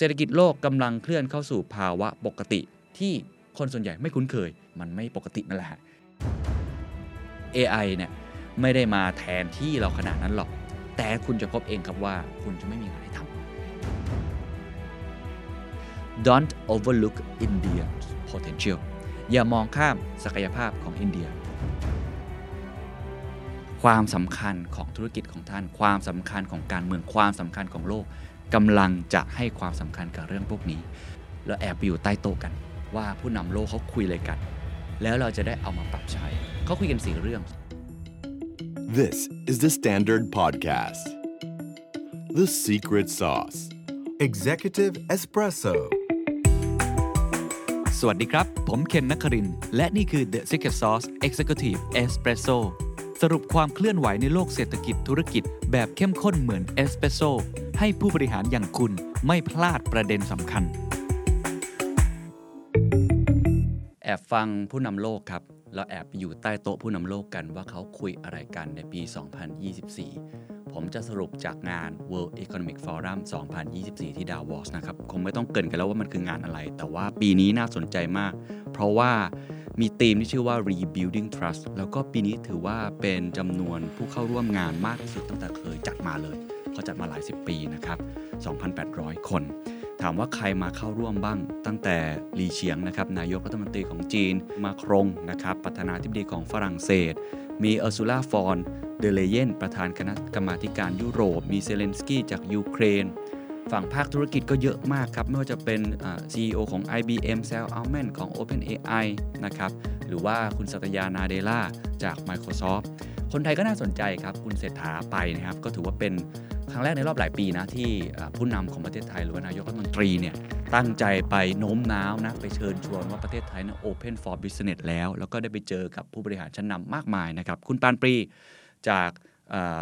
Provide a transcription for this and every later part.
เศรษฐกิจโลกกำลังเคลื่อนเข้าสู่ภาวะปกติ ที่คนส่วนใหญ่ไม่คุ้นเคย มันไม่ปกตินั่นแหละ AI เนี่ยไม่ได้มาแทนที่เราขนาดนั้นหรอก แต่คุณจะพบเองครับว่าคุณจะไม่มีงานให้ทำ Don't overlook India's potential อย่ามองข้ามศักยภาพของอินเดีย ความสำคัญของธุรกิจของท่าน ความสำคัญของการเมือง ความสำคัญของโลก กำลังจะให้ความสำคัญกับเรื่องพวกนี้ แล้วแอบไปอยู่ใต้โต๊ะกัน ว่าผู้นำโลกเขาคุยอะไรกัน แล้วเราจะได้เอามาปรับใช้เขาคุยกันสี่เรื่อง This is the Standard Podcast. The Secret Sauce. Executive Espresso สวัสดีครับ ผมเคนนักครินทร์และนี่คือ The Secret Sauce Executive Espresso สรุปความเคลื่อนไหวในโลกเศรษฐกิจธุรกิจ แบบเข้มข้นเหมือนเอสเปรสโซให้ผู้บริหารอย่างคุณไม่พลาดประเด็นสำคัญ แอบฟังผู้นำโลกครับ เราแอบไปอยู่ใต้โต๊ะผู้นำโลกกันว่าเขาคุยอะไรกันในปี 2024 ผมจะสรุปจากงาน World Economic Forum 2024 ที่ดาวอสนะครับ คงไม่ต้องเกินกันแล้วว่ามันคืองานอะไร แต่ว่าปีนี้น่าสนใจมาก เพราะว่ามีธีมที่ชื่อว่า Rebuilding Trust แล้วก็ปีนี้ถือว่าเป็นจำนวนผู้เข้าร่วมงานมากที่สุดตั้งแต่เคยจัดมาเลยเขาจัดมาหลายสิบปีนะครับ 2,800 คน ถามว่าใครมาเข้าร่วมบ้าง ตั้งแต่ลีเฉียงนะครับ นายกรัฐมนตรีของจีน มาครงนะครับ ประธานาธิบดีของฝรั่งเศส มีเออร์ซูล่าฟอนเดเลเยนประธานคณะกรรมาการยุโรป มีเซเลนสกี้จากยูเครน ฝั่งภาคธุรกิจก็เยอะมากครับ ไม่ว่าจะเป็น CEO ของ IBM Sam Altman ของ OpenAI นะครับ หรือว่าคุณสัตยานาเดล่าจาก Microsoft คนไทยก็น่าสนใจครับคุณเศรษฐาไปนะครับ ก็ถือว่าเป็นครั้งแรกในรอบหลายปีนะที่ผู้นำของประเทศไทยหรือว่านายกรัฐมนตรีเนี่ยตั้งใจไปโน้มน้าวนะไปเชิญชวนว่าประเทศไทยนะ Open for Business แล้ว แล้วก็ได้ไปเจอกับผู้บริหารชั้นนำมากมายนะครับ คุณปานปรีจาก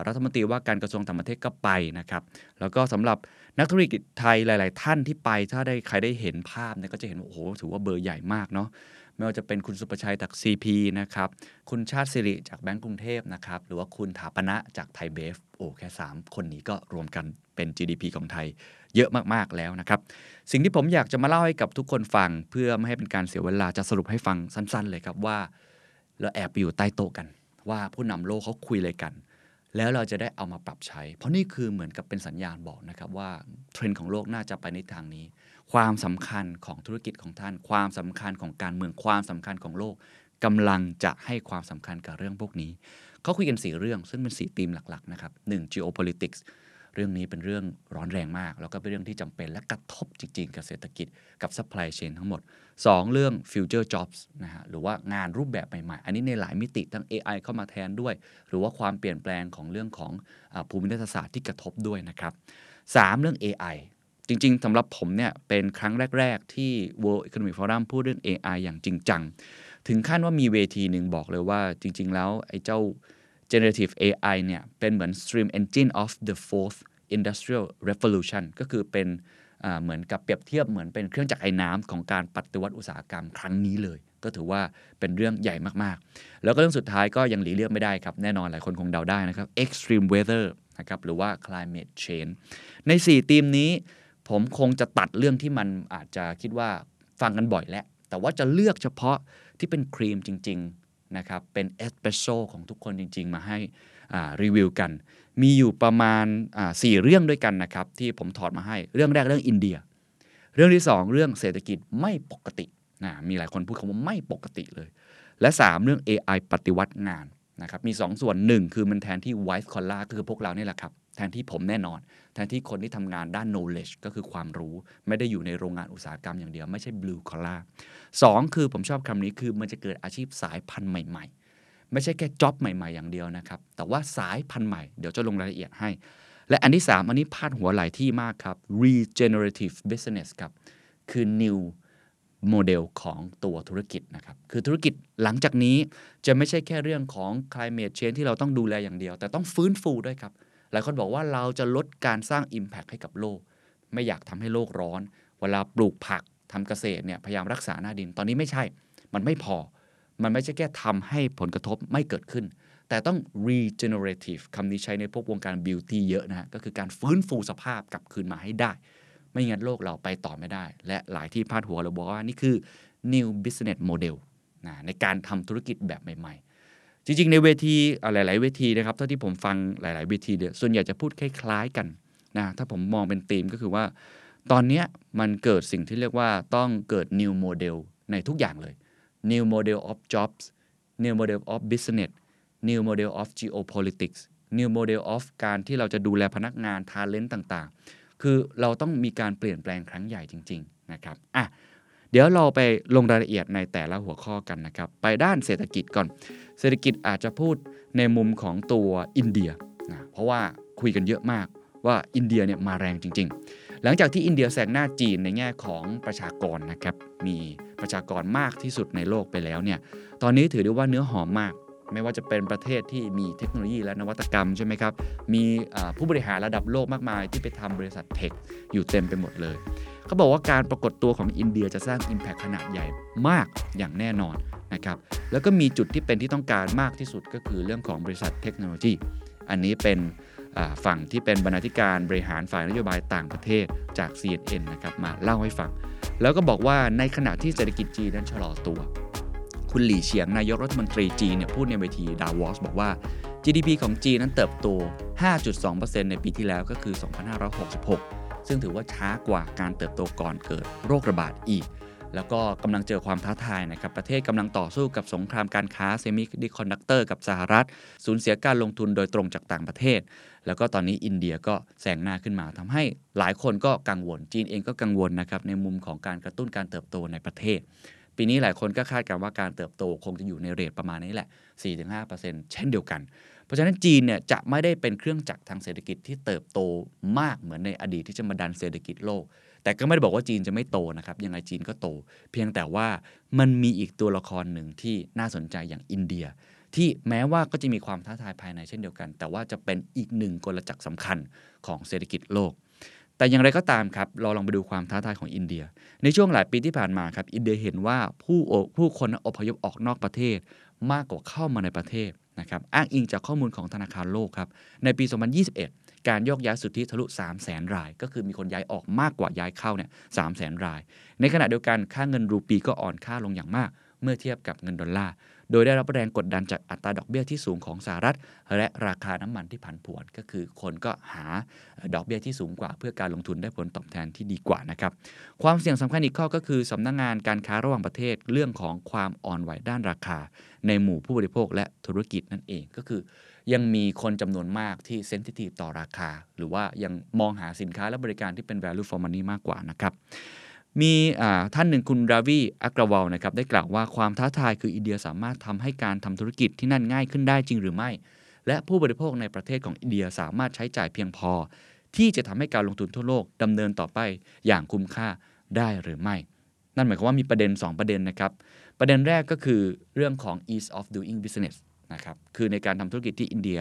รัฐมนตรีว่าการกระทรวงต่างประเทศก็ไปนะครับ แล้วก็สำหรับนักธุรกิจไทยหลาย ๆ ท่านที่ไปถ้าได้ใครได้เห็นภาพเนี่ยก็จะเห็นว่าโอ้โหถือว่าเบอร์ใหญ่มากเนาะ ไม่ว่าจะเป็นคุณสุประชัยจาก CP นะครับคุณชาติสิริจากแบงก์กรุงเทพนะครับหรือว่าคุณถาปณะจากไทยเบฟโอ้แค่ 3 คนนี้ก็รวมกันเป็น GDP ของไทยเยอะมากๆแล้วนะครับ สิ่งที่ผมอยากจะมาเล่าให้กับทุกคนฟัง เพื่อไม่ให้เป็นการเสียเวลาจะสรุปให้ฟังสั้น ๆ เลยครับว่า เราแอบไปอยู่ใต้โต๊ะกัน ว่าผู้นำโลกเขาคุยอะไรกัน แล้วเราจะได้เอามาปรับใช้ เพราะนี่คือเหมือนกับเป็นสัญญาณบอกนะครับว่าเทรนด์ของโลกน่าจะไปในทางนี้ ความสำคัญของธุรกิจของท่าน ความสำคัญของการเมืองความสำคัญของโลกกำลังจะให้ความสำคัญกับเรื่องพวกนี้ เขาคุยกันสี่เรื่องซึ่งเป็นสี่ธีมหลักๆนะครับหนึ่ง geopolitics เรื่องนี้เป็นเรื่องร้อนแรงมาก แล้วก็เป็นเรื่องที่จำเป็นและกระทบจริง ๆ กับเศรษฐกิจกับ supply chain ทั้งหมด 2 เรื่อง future jobs นะฮะหรือว่างานรูปแบบใหม่ๆ อันนี้ในหลายมิติทั้ง AI เข้ามาแทนด้วย หรือว่าความเปลี่ยนแปลงของเรื่องของอภูมิรัฐศาสตร์ที่กระทบด้วยนะครับ 3 เรื่อง AI จริง ๆสำหรับผมเนี่ยเป็นครั้งแรก ๆ ที่ World Economic Forum พูดเรื่อง AI อย่างจริงจัง ถึงขั้นว่ามีเวทีหนึ่งบอกเลยว่าจริง ๆ แล้วไอ้เจ้า generative AI เนี่ยเป็นเหมือน stream engine of the fourth industrial revolution ก็คือเป็นเหมือนกับเปรียบเทียบเหมือนเป็นเครื่องจักรไอ้น้ำของการปฏิวัติอุตสาหกรรมครั้งนี้เลย ก็ถือว่าเป็นเรื่องใหญ่มากๆ แล้วก็เรื่องสุดท้ายก็ยังหลีกเลี่ยงไม่ได้ครับ แน่นอนหลายคนคงเดาได้นะครับ extreme weather นะครับหรือว่า climate change ใน 4 ธีมนี้ ผมคงจะตัดเรื่องที่มันอาจจะคิดว่าฟังกันบ่อยแล้ว แต่ว่าจะเลือกเฉพาะที่เป็นครีมจริง ๆ นะครับ เป็นเอสเปรสโซของทุกคนจริง ๆ มาให้รีวิวกัน มีอยู่ประมาณาสี่เรื่องด้วยกันนะครับ ที่ผมถอดมาให้เรื่องแรกเรื่องอินเดีย เรื่องที่ 2 เรื่องเศรษฐกิจไม่ปกตินะมีหลายคนพูดคำว่าไม่ปกติเลย และ 3 เรื่อง AI ปฏิวัติงานนะครับมี 2 ส่วน 1 คือมันแทนที่ white collar ก็คือพวกเรานี่แหละครับ แทนที่ผมแน่นอน แทนที่คนที่ทำงานด้าน knowledge ก็คือความรู้ไม่ได้อยู่ในโรงงานอุตสาหกรรมอย่างเดียว ไม่ใช่ blue collar 2คือผมชอบคำนี้คือมันจะเกิดอาชีพสายพันธุ์ใหม่ ๆ ไม่ใช่แค่จ็อบใหม่ ๆ อย่างเดียวนะครับ แต่ว่าสายพันธุ์ใหม่เดี๋ยวจะลงรายละเอียดให้ และอันที่ 3 อันนี้พาดหัวหลายที่มากครับ regenerative business ครับคือ new โมเดลของตัวธุรกิจนะครับ คือธุรกิจหลังจากนี้จะไม่ใช่แค่เรื่องของ climate change ที่เราต้องดูแลอย่างเดียว แต่ต้องฟื้นฟูด้วยครับ หลายคนบอกว่าเราจะลดการสร้าง Impact ให้กับโลก ไม่อยากทำให้โลกร้อน เวลาปลูกผักทำเกษตรเนี่ยพยายามรักษาหน้าดิน ตอนนี้ไม่ใช่ มันไม่พอ มันไม่ใช่แค่ทำให้ผลกระทบไม่เกิดขึ้น แต่ต้อง regenerative คำนี้ใช้ในพวกวงการ beauty เยอะนะฮะก็คือการฟื้นฟูสภาพกลับคืนมาให้ได้ ไม่งั้นโลกเราไปต่อไม่ได้ และหลายที่พาดหัวเราบอกว่านี่คือ new business model นะในการทำธุรกิจแบบใหม่ๆ จริงๆ ในเวทีหลาย ๆ เวทีนะครับเท่าที่ผมฟังหลาย ๆ เวทีเนี่ยส่วนใหญ่จะพูดคล้าย ๆ กันนะถ้าผมมองเป็นธีมก็คือว่า ตอนนี้มันเกิดสิ่งที่เรียกว่าต้องเกิด new model ในทุกอย่างเลย new model of jobs new model of business new model of geopolitics new model of การที่เราจะดูแลพนักงาน talent ต่าง ๆ คือเราต้องมีการเปลี่ยนแปลงครั้งใหญ่จริง ๆ นะครับอะ ดี๋ยวเราไปลงรายละเอียดในแต่ละหัวข้อกันนะครับ ไปด้านเศรษฐกิจก่อน เศรษฐกิจอาจจะพูดในมุมของตัวอินเดียนะเพราะว่าคุยกันเยอะมากว่าอินเดียเนี่ยมาแรงจริง ๆ หลังจากที่อินเดียแซงหน้าจีนในแง่ของประชากรนะครับ มีประชากรมากที่สุดในโลกไปแล้วเนี่ย ตอนนี้ถือได้ว่าเนื้อหอมมาก ไม่ว่าจะเป็นประเทศที่มีเทคโนโลยีและนวัตกรรมใช่ไหมครับ มีผู้บริหารระดับโลกมากมายที่ไปทำบริษัทเทคอยู่เต็มไปหมดเลย เขาบอกว่าการปรากฏตัวของอินเดียจะสร้าง Impact ขนาดใหญ่มากอย่างแน่นอนนะครับแล้วก็มีจุดที่เป็นที่ต้องการมากที่สุดก็คือเรื่องของบริษัทเทคโนโลยี อันนี้เป็นฝั่งที่เป็นบรรณาธิการบริหารฝ่ายนโยบายต่างประเทศจาก CNN นะครับมาเล่าให้ฟัง แล้วก็บอกว่าในขณะที่เศรษฐกิจจีนนั้นชะลอตัว คุณหลี่เฉียงนายกรัฐมนตรีจีนเนี่ยพูดในเวทีดาวอสบอกว่า GDP ของจีนนั้นเติบโต 5.2%ในปีที่แล้วก็คือ 2566 ซึ่งถือว่าช้ากว่าการเติบโตก่อนเกิดโรคระบาดอีก แล้วก็กำลังเจอความท้าทายนะครับ ประเทศกำลังต่อสู้กับสงครามการค้า semiconductor กับสหรัฐ สูญเสียการลงทุนโดยตรงจากต่างประเทศ แล้วก็ตอนนี้อินเดียก็แซงหน้าขึ้นมาทำให้หลายคนก็กังวล จีนเองก็กังวลนะครับในมุมของการกระตุ้นการเติบโตในประเทศ ปีนี้หลายคนก็คาดการณ์ว่าการเติบโตคงจะอยู่ใน rate ประมาณนี้แหละ 4-5%เช่นเดียวกัน เพราะฉะนั้นจีนเนี่ยจะไม่ได้เป็นเครื่องจักรทางเศรษฐกิจที่เติบโตมากเหมือนในอดีตที่จะมาดันเศรษฐกิจโลก แต่ก็ไม่ได้บอกว่าจีนจะไม่โตนะครับยังไงจีนก็โต เพียงแต่ว่ามันมีอีกตัวละครหนึ่งที่น่าสนใจอย่างอินเดีย ที่แม้ว่าก็จะมีความท้าทายภายในเช่นเดียวกัน แต่ว่าจะเป็นอีกหนึ่งกลจักรสำคัญของเศรษฐกิจโลกแต่อย่างไรก็ตามครับเราลองไปดูความท้าทายของอินเดีย ในช่วงหลายปีที่ผ่านมาครับอินเดียเห็นว่าผู้ผู้คนอพยพออกนอกประเทศ มากกว่าเข้ามาในประเทศ นะครับอ้างอิงจากข้อมูลของธนาคารโลกครับในปี 2021 การโยกย้ายสุทธิทะลุ 3 0 0แสนราย ก็คือมีคนย้ายออกมากกว่าย้ายเข้าเนี่ยสามแสนราย ในขณะเดียวกันค่าเงินรูปีก็อ่อนค่าลงอย่างมาก เมื่อเทียบกับเงินดอลลาร์ โดยได้รับแรงกดดันจากอัตราดอกเบี้ยที่สูงของสหรัฐ และราคาน้ำมันที่ผันผวน ก็คือคนก็หาดอกเบี้ยที่สูงกว่า เพื่อการลงทุนได้ผลตอบแทนที่ดีกว่านะครับความเสี่ยงสำคัญอีกข้อก็คือสำนักงงานการค้าระหว่างประเทศเรื่องของความอ่อนไหวด้านราคา ในหมู่ผู้บริโภคและธุรกิจนั่นเองก็คือ ยังมีคนจำนวนมากที่เซนซิทีฟต่อราคา หรือว่ายังมองหาสินค้าและบริการที่เป็น value for money มากกว่านะครับ มีท่านหนึ่งคุณราวีอักรวาลนะครับได้กล่าวว่าความท้าทายคืออินเดียสามารถทำให้การทำธุรกิจที่นั่นง่ายขึ้นได้จริงหรือไม่ และผู้บริโภคในประเทศของอินเดียสามารถใช้จ่ายเพียงพอ ที่จะทำให้การลงทุนทั่วโลกดำเนินต่อไปอย่างคุ้มค่าได้หรือไม่ นั่นหมายความว่ามีประเด็น 2 ประเด็นนะครับ ประเด็นแรกก็คือเรื่องของ ease of doing business นะครับคือในการทำธุรกิจที่อินเดีย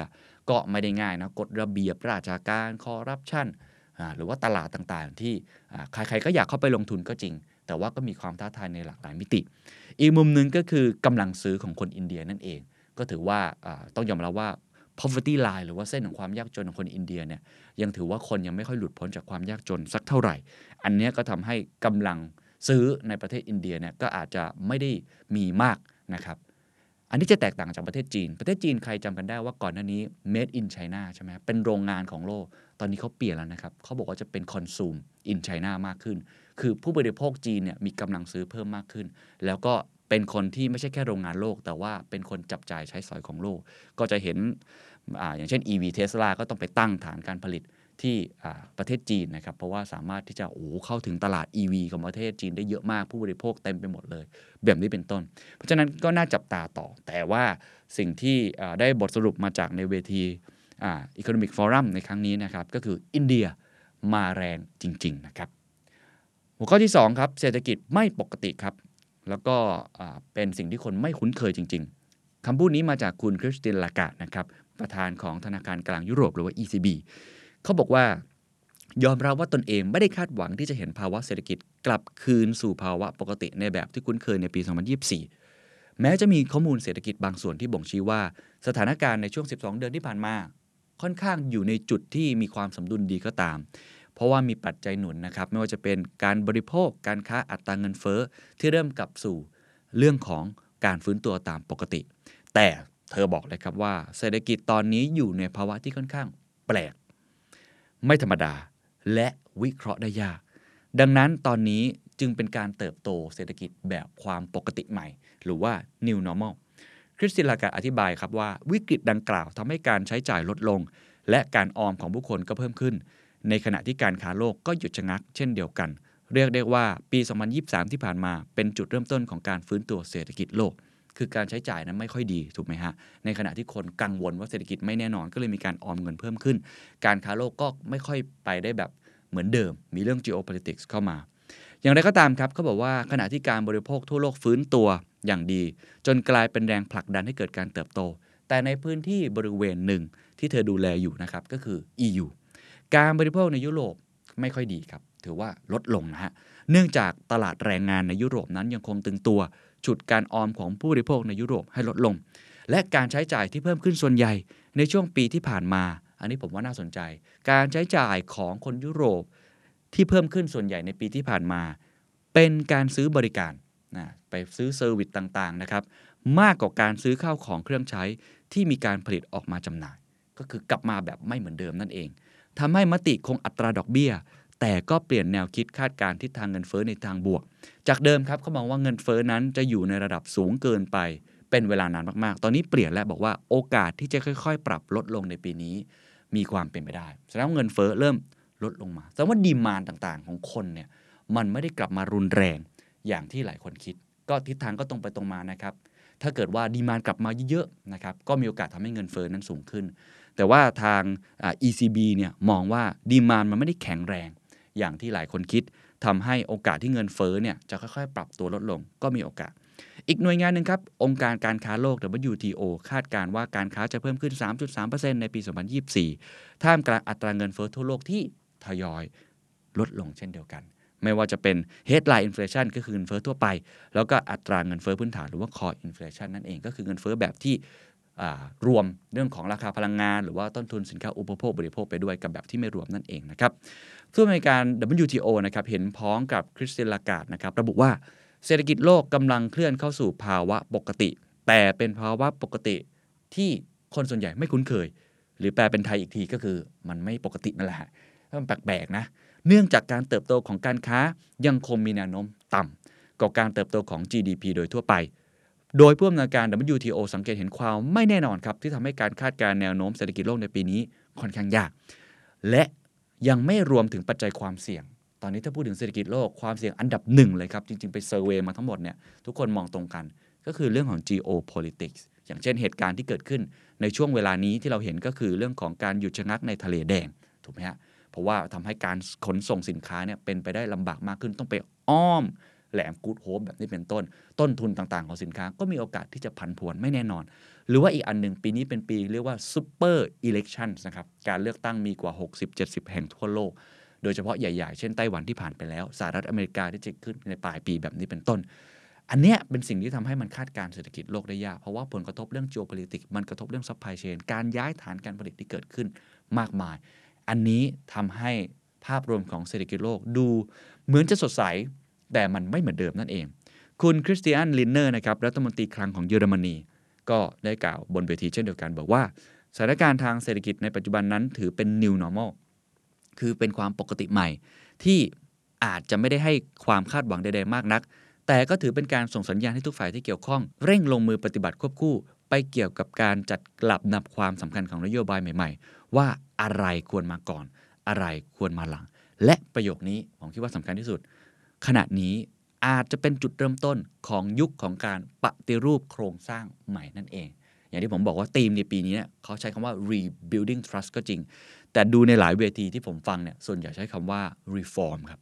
ก็ไม่ได้ง่ายนะกฎระเบียบราชการคอร์รัปชัน หรือว่าตลาดต่างๆ ที่ใครๆก็อยากเข้าไปลงทุนก็จริง แต่ว่าก็มีความท้าทายในหลากหลายมิติ อีกมุมหนึ่งก็คือกำลังซื้อของคนอินเดียนั่นเอง ก็ถือว่าต้องยอมรับว่า poverty line หรือว่าเส้นของความยากจนของคนอินเดียเนี่ยยังถือว่าคนยังไม่ค่อยหลุดพ้นจากความยากจนสักเท่าไหร่ อันนี้ก็ทำให้กำลังซื้อในประเทศอินเดียเนี่ยก็อาจจะไม่ได้มีมากนะครับอันนี้จะแตกต่างจากประเทศจีน ประเทศจีนใครจำกันได้ว่าก่อนหน้านี้ made in China ใช่ไหมเป็นโรงงานของโลก ตอนนี้เขาเปลี่ยนแล้วนะครับเขาบอกว่าจะเป็น consume in China มากขึ้น คือผู้บริโภคจีนเนี่ยมีกำลังซื้อเพิ่มมากขึ้น แล้วก็เป็นคนที่ไม่ใช่แค่โรงงานโลก แต่ว่าเป็นคนจับจ่ายใช้สอยของโลก ก็จะเห็นออย่างเช่น EV Tesla ก็ต้องไปตั้งฐานการผลิตที่ประเทศจีนนะครับ เพราะว่าสามารถที่จะโอ้เข้าถึงตลาด EV ของประเทศจีนได้เยอะมากผู้บริโภคเต็มไปหมดเลย แบบนี้เป็นต้น เพราะฉะนั้นก็น่าจับตาต่อ แต่ว่าสิ่งที่ได้บทสรุปมาจากในเวที อีโคโนมิกฟอรัมในครั้งนี้นะครับก็คืออินเดียมาแรงจริง ๆ นะครับ หัวข้อที่ 2 ครับ เศรษฐกิจไม่ปกติครับ แล้วก็เป็นสิ่งที่คนไม่คุ้นเคยจริง ๆคำพูดนี้มาจากคุณคริสตินลากาดนะครับประธานของธนาคารกลางยุโรปหรือว่า ECB เขาบอกว่ายอมรับว่าตนเองไม่ได้คาดหวังที่จะเห็นภาวะเศรษฐกิจกลับคืนสู่ภาวะปกติในแบบที่คุ้นเคยในปี 2024 แม้จะมีข้อมูลเศรษฐกิจบางส่วนที่บ่งชี้ว่า สถานการณ์ในช่วง 12 เดือนที่ผ่านมา ค่อนข้างอยู่ในจุดที่มีความสมดุลดีก็ตาม เพราะว่ามีปัจจัยหนุนนะครับ ไม่ว่าจะเป็นการบริโภคการค้าอัตราเงินเฟ้อที่เริ่มกลับสู่เรื่องของการฟื้นตัวตามปกติ แต่เธอบอกเลยครับว่า เศรษฐกิจตอนนี้อยู่ในภาวะที่ค่อนข้างแปลก ไม่ธรรมดาและวิเคราะห์ได้ยาก ดังนั้นตอนนี้จึงเป็นการเติบโตเศรษฐกิจแบบความปกติใหม่ หรือว่า new normal คริสตินลากาอธิบายครับว่าวิกฤตดังกล่าวทำให้การใช้จ่ายลดลง และการออมของผู้คนก็เพิ่มขึ้น ในขณะที่การค้าโลกก็หยุดชะงักเช่นเดียวกัน เรียกได้ว่าปี 2023 ที่ผ่านมาเป็นจุดเริ่มต้นของการฟื้นตัวเศรษฐกิจโลก คือการใช้จ่ายนั้นไม่ค่อยดีถูกไหมฮะ ในขณะที่คนกังวลว่าเศรษฐกิจไม่แน่นอนก็เลยมีการออมเงินเพิ่มขึ้น การค้าโลกก็ไม่ค่อยไปได้แบบเหมือนเดิม มีเรื่อง geopolitics เข้ามา อย่างไรก็ตามครับเขาบอกว่าขณะที่การบริโภคทั่วโลกฟื้นตัว อย่างดี จนกลายเป็นแรงผลักดันให้เกิดการเติบโต แต่ในพื้นที่บริเวณหนึ่งที่เธอดูแลอยู่นะครับก็คือ EU การบริโภคในยุโรปไม่ค่อยดีครับ ถือว่าลดลงนะฮะเนื่องจากตลาดแรงงานในยุโรปนั้นยังคงตึงตัว ฉุดการออมของผู้บริโภคในยุโรปให้ลดลง และการใช้จ่ายที่เพิ่มขึ้นส่วนใหญ่ ในช่วงปีที่ผ่านมา อันนี้ผมว่าน่าสนใจ การใช้จ่ายของคนยุโรปที่เพิ่มขึ้นส่วนใหญ่ในปีที่ผ่านมา เป็นการซื้อบริการ นะไปซื้อ service ต่างๆนะครับมากกว่าการซื้อข้าวของเครื่องใช้ที่มีการผลิตออกมาจำหน่าย ก็คือกลับมาแบบไม่เหมือนเดิมนั่นเองทำให้มติคงอัตราดอกเบี้ย แต่ก็เปลี่ยนแนวคิดคาดการณ์ทิศทางเงินเฟ้อในทางบวก จากเดิมครับเขามองว่าเงินเฟ้อนั้นจะอยู่ในระดับสูงเกินไป เป็นเวลานานมากๆ ตอนนี้เปลี่ยนแล้วบอกว่าโอกาสที่จะค่อยๆ ปรับลดลงในปีนี้ มีความเป็นไปได้แสดงว่าเงินเฟ้อเริ่มลดลงมาแสดงว่า demand ต่างๆ ของคนเนี่ยมันไม่ได้กลับมารุนแรง อย่างที่หลายคนคิด ก็ทิศทางก็ตรงไปตรงมานะครับ ถ้าเกิดว่า demand กลับมาเยอะๆนะครับก็มีโอกาสทำให้เงินเฟ้อนั้นสูงขึ้น แต่ว่าทาง ECB เนี่ยมองว่า demand มันไม่ได้แข็งแรง อย่างที่หลายคนคิดทำให้โอกาสที่เงินเฟ้อเนี่ยจะค่อยๆ ปรับตัวลดลงก็มีโอกาสอีกหน่วยงานหนึ่งครับ องค์การการค้าโลก WTO คาดการณ์ว่าการค้าจะเพิ่มขึ้น 3.3%ในปี 2024 ท่ามกลางอัตราเงินเฟ้อทั่วโลกที่ทยอยลดลงเช่นเดียวกัน ไม่ว่าจะเป็น headline inflation ก็คือเงินเฟ้อทั่วไป แล้วก็อัตราเงินเฟ้อพื้นฐานหรือว่า core inflation นั่นเองก็คือเงินเฟ้อแบบที่รวมเรื่องของราคาพลังงาน หรือว่าต้นทุนสินค้าอุปโภคบริโภคไปด้วยกับแบบที่ไม่รวมนั่นเองนะครับผู้อำนวยการ WTO นะครับเห็นพ้องกับคริสตินลากาดนะครับระบุว่าเศรษฐกิจโลกกำลังเคลื่อนเข้าสู่ภาวะปกติ แต่เป็นภาวะปกติที่คนส่วนใหญ่ไม่คุ้นเคย หรือแปลเป็นไทยอีกทีก็คือมันไม่ปกตินั่นแหละ มันแปลกๆนะ เนื่องจากการเติบโตของการค้ายังคงมีแนวโน้มต่ำกว่าการเติบโตของ GDP โดยทั่วไป โดยผู้อำนวยการ WTO สังเกตเห็นความไม่แน่นอนครับ ที่ทำให้การคาดการณ์แนวโน้มเศรษฐกิจโลกในปีนี้ค่อนข้างยาก และยังไม่รวมถึงปัจจัยความเสี่ยง ตอนนี้ถ้าพูดถึงเศรษฐกิจโลกความเสี่ยงอันดับหนึ่งเลยครับ จริงๆ ไปเซอร์เวยมาทั้งหมดเนี่ยทุกคนมองตรงกัน ก็คือเรื่องของ geopolitics อย่างเช่นเหตุการณ์ที่เกิดขึ้นในช่วงเวลานี้ที่เราเห็นก็คือเรื่องของการหยุดชะงักในทะเลแดงถูกไหมฮะ เพราะว่าทำให้การขนส่งสินค้าเนี่ยเป็นไปได้ลำบากมากขึ้นต้องไปอ้อมแหลมกูดโฮปแบบนี้เป็นต้น ต้นทุนต่างๆของสินค้าก็มีโอกาสที่จะผันผวนไม่แน่นอน หรือว่าอีกอันหนึ่งปีนี้เป็นปีเรียกว่า super election นะครับ การเลือกตั้งมีกว่า 60-70 แห่งทั่วโลก โดยเฉพาะใหญ่ๆ เช่นไต้หวันที่ผ่านไปแล้วสหรัฐอเมริกาที่จะขึ้นในปลายปีแบบนี้เป็นต้น อันเนี้ยเป็นสิ่งที่ทำให้มันคาดการณ์เศรษฐกิจโลกได้ยาก เพราะว่าผลกระทบเรื่อง geopolitics มันกระทบเรื่อง supply chain การย้ายฐานการผลิตที่เกิดขึ้นมากมาย อันนี้ทำให้ภาพรวมของเศรษฐกิจโลกดูเหมือนจะสดใส แต่มันไม่เหมือนเดิมนั่นเอง คุณคริสเตียนลินเนอร์นะครับรัฐมนตรีคลังของเยอรมนี ก็ได้กล่าวบนเวทีเช่นเดียวกัน บอกว่าสถานการณ์ทางเศรษฐกิจในปัจจุบันนั้นถือเป็น new normal คือเป็นความปกติใหม่ ที่อาจจะไม่ได้ให้ความคาดหวังใดๆมากนัก แต่ก็ถือเป็นการส่งสัญญาณให้ทุกฝ่ายที่เกี่ยวข้อง เร่งลงมือปฏิบัติควบคู่ เกี่ยวกับการจัดกลับนับความสำคัญของนโยบายใหม่ ๆ ว่าอะไรควรมาก่อน อะไรควรมาหลัง และประโยคนี้ผมคิดว่าสำคัญที่สุด ขณะนี้อาจจะเป็นจุดเริ่มต้นของยุคของการปฏิรูปโครงสร้างใหม่นั่นเอง อย่างที่ผมบอกว่าธีมในปีนี้เนี่ยเขาใช้คำว่า rebuilding trust ก็จริง แต่ดูในหลายเวทีที่ผมฟังเนี่ยส่วนใหญ่ใช้คำว่า reform ครับ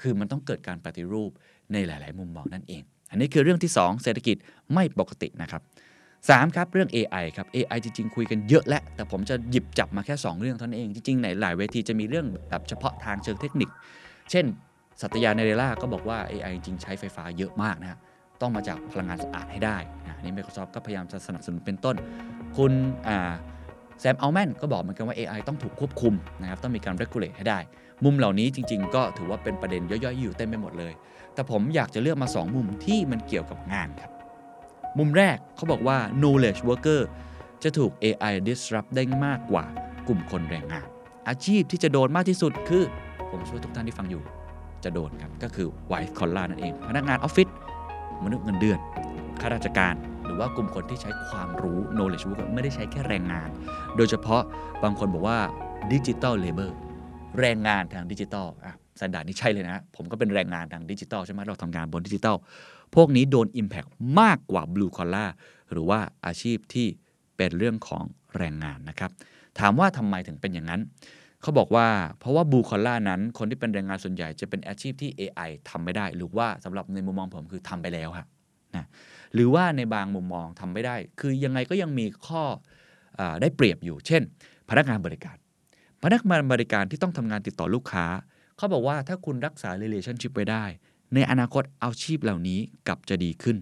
คือมันต้องเกิดการปฏิรูปในหลาย ๆ มุมมองนั่นเอง อันนี้คือเรื่องที่ 2 เศรษฐกิจไม่ปกตินะครับ 3ครับเรื่อง AI ครับ AI จริง ๆ คุยกันเยอะแล้วแต่ผมจะหยิบจับมาแค่ 2 เรื่องเท่านั้นเอง จริงๆในหลายเวทีจะมีเรื่องแบบเฉพาะทางเชิงเทคนิค เช่น สัตยาเนเรล่าก็บอกว่า AI จริงๆใช้ไฟฟ้าเยอะมากนะฮะต้องมาจากพลังงานสะอาดให้ได้นะนี่ Microsoft ก็พยายามจะสนับสนุนเป็นต้น คุณแซมอัลแมนก็บอกเหมือนกันว่า AI ต้องถูกควบคุมนะครับต้องมีการ regulate ให้ได้ มุมเหล่านี้จริง ๆ ก็ถือว่าเป็นประเด็นย่อยๆอยู่เต็มไปหมดเลย แต่ผมอยากจะเลือกมา 2 มุมที่มันเกี่ยวกับงานครับ มุมแรกเขาบอกว่า knowledge worker จะถูก AI disrupt ได้มากกว่ากลุ่มคนแรงงาน อาชีพที่จะโดนมากที่สุดคือ ผมช่วยทุกท่านที่ฟังอยู่ จะโดนครับ ก็คือ white collar นั่นเอง พนักงานออฟฟิศมนุษย์เงินเดือนข้าราชการหรือว่ากลุ่มคนที่ใช้ความรู้ knowledge worker ไม่ได้ใช้แค่แรงงาน โดยเฉพาะบางคนบอกว่า digital labor แรงงานทางดิจิทัลอะสันดานนี่ใช่เลยนะ ผมก็เป็นแรงงานทางดิจิทัลใช่ไหมเราทำงานบนดิจิทัล พวกนี้โดน Impact มากกว่า Blue Collar หรือว่าอาชีพที่เป็นเรื่องของแรงงานนะครับ ถามว่าทำไมถึงเป็นอย่างนั้น เขาบอกว่าเพราะว่า Blue Collar นั้น คนที่เป็นแรงงานส่วนใหญ่จะเป็นอาชีพที่ AI ทำไม่ได้ หรือว่าสำหรับในมุมมองผมคือทำไปแล้วครับนะหรือว่าในบางมุมมองทำไม่ได้ คือยังไงก็ยังมีข้ออได้เปรียบอยู่ เช่น พนักงานบริการ พนักงานบริการที่ต้องทำงานติดต่อลูกค้า เขาบอกว่าถ้าคุณรักษา relationship ไว้ได้ ในอนาคตอาชีพเหล่านี้กลับจะดีขึ้น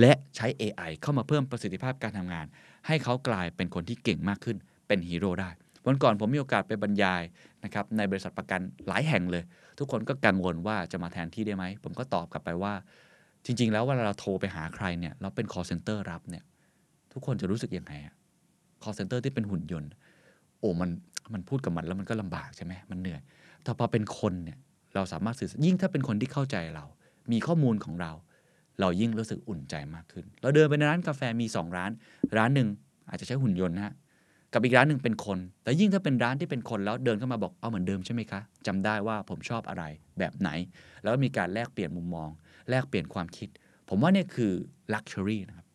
และใช้ AI เข้ามาเพิ่มประสิทธิภาพการทำงาน ให้เขากลายเป็นคนที่เก่งมากขึ้น เป็นฮีโร่ได้ วันก่อนผมมีโอกาสไปบรรยายนะครับในบริษัทประกันหลายแห่งเลย ทุกคนก็กังวลว่าจะมาแทนที่ได้ไหม ผมก็ตอบกลับไปว่า จริง ๆ แล้วเวลาเราโทรไปหาใครเนี่ยเราเป็น call center รับเนี่ยทุกคนจะรู้สึกยังไง call center ที่เป็นหุ่นยนต์ โอ้มันมันพูดกับมันแล้วมันก็ลำบากใช่ไหมมันเหนื่อยแต่พอเป็นคนเนี่ย เราสามารถสื่อสารยิ่งถ้าเป็นคนที่เข้าใจเรา มีข้อมูลของเรา เรายิ่งรู้สึกอุ่นใจมากขึ้น เราเดินไปในร้านกาแฟมี 2 ร้าน ร้านหนึ่งอาจจะใช้หุ่นยนต์นะกับอีกร้านหนึ่งเป็นคน แต่ยิ่งถ้าเป็นร้านที่เป็นคนแล้วเดินเข้ามาบอกเอาเหมือนเดิมใช่ไหมคะจำได้ว่าผมชอบอะไรแบบไหน แล้วมีการแลกเปลี่ยนมุมมอง แลกเปลี่ยนความคิด ผมว่านี่คือ luxury นะครับ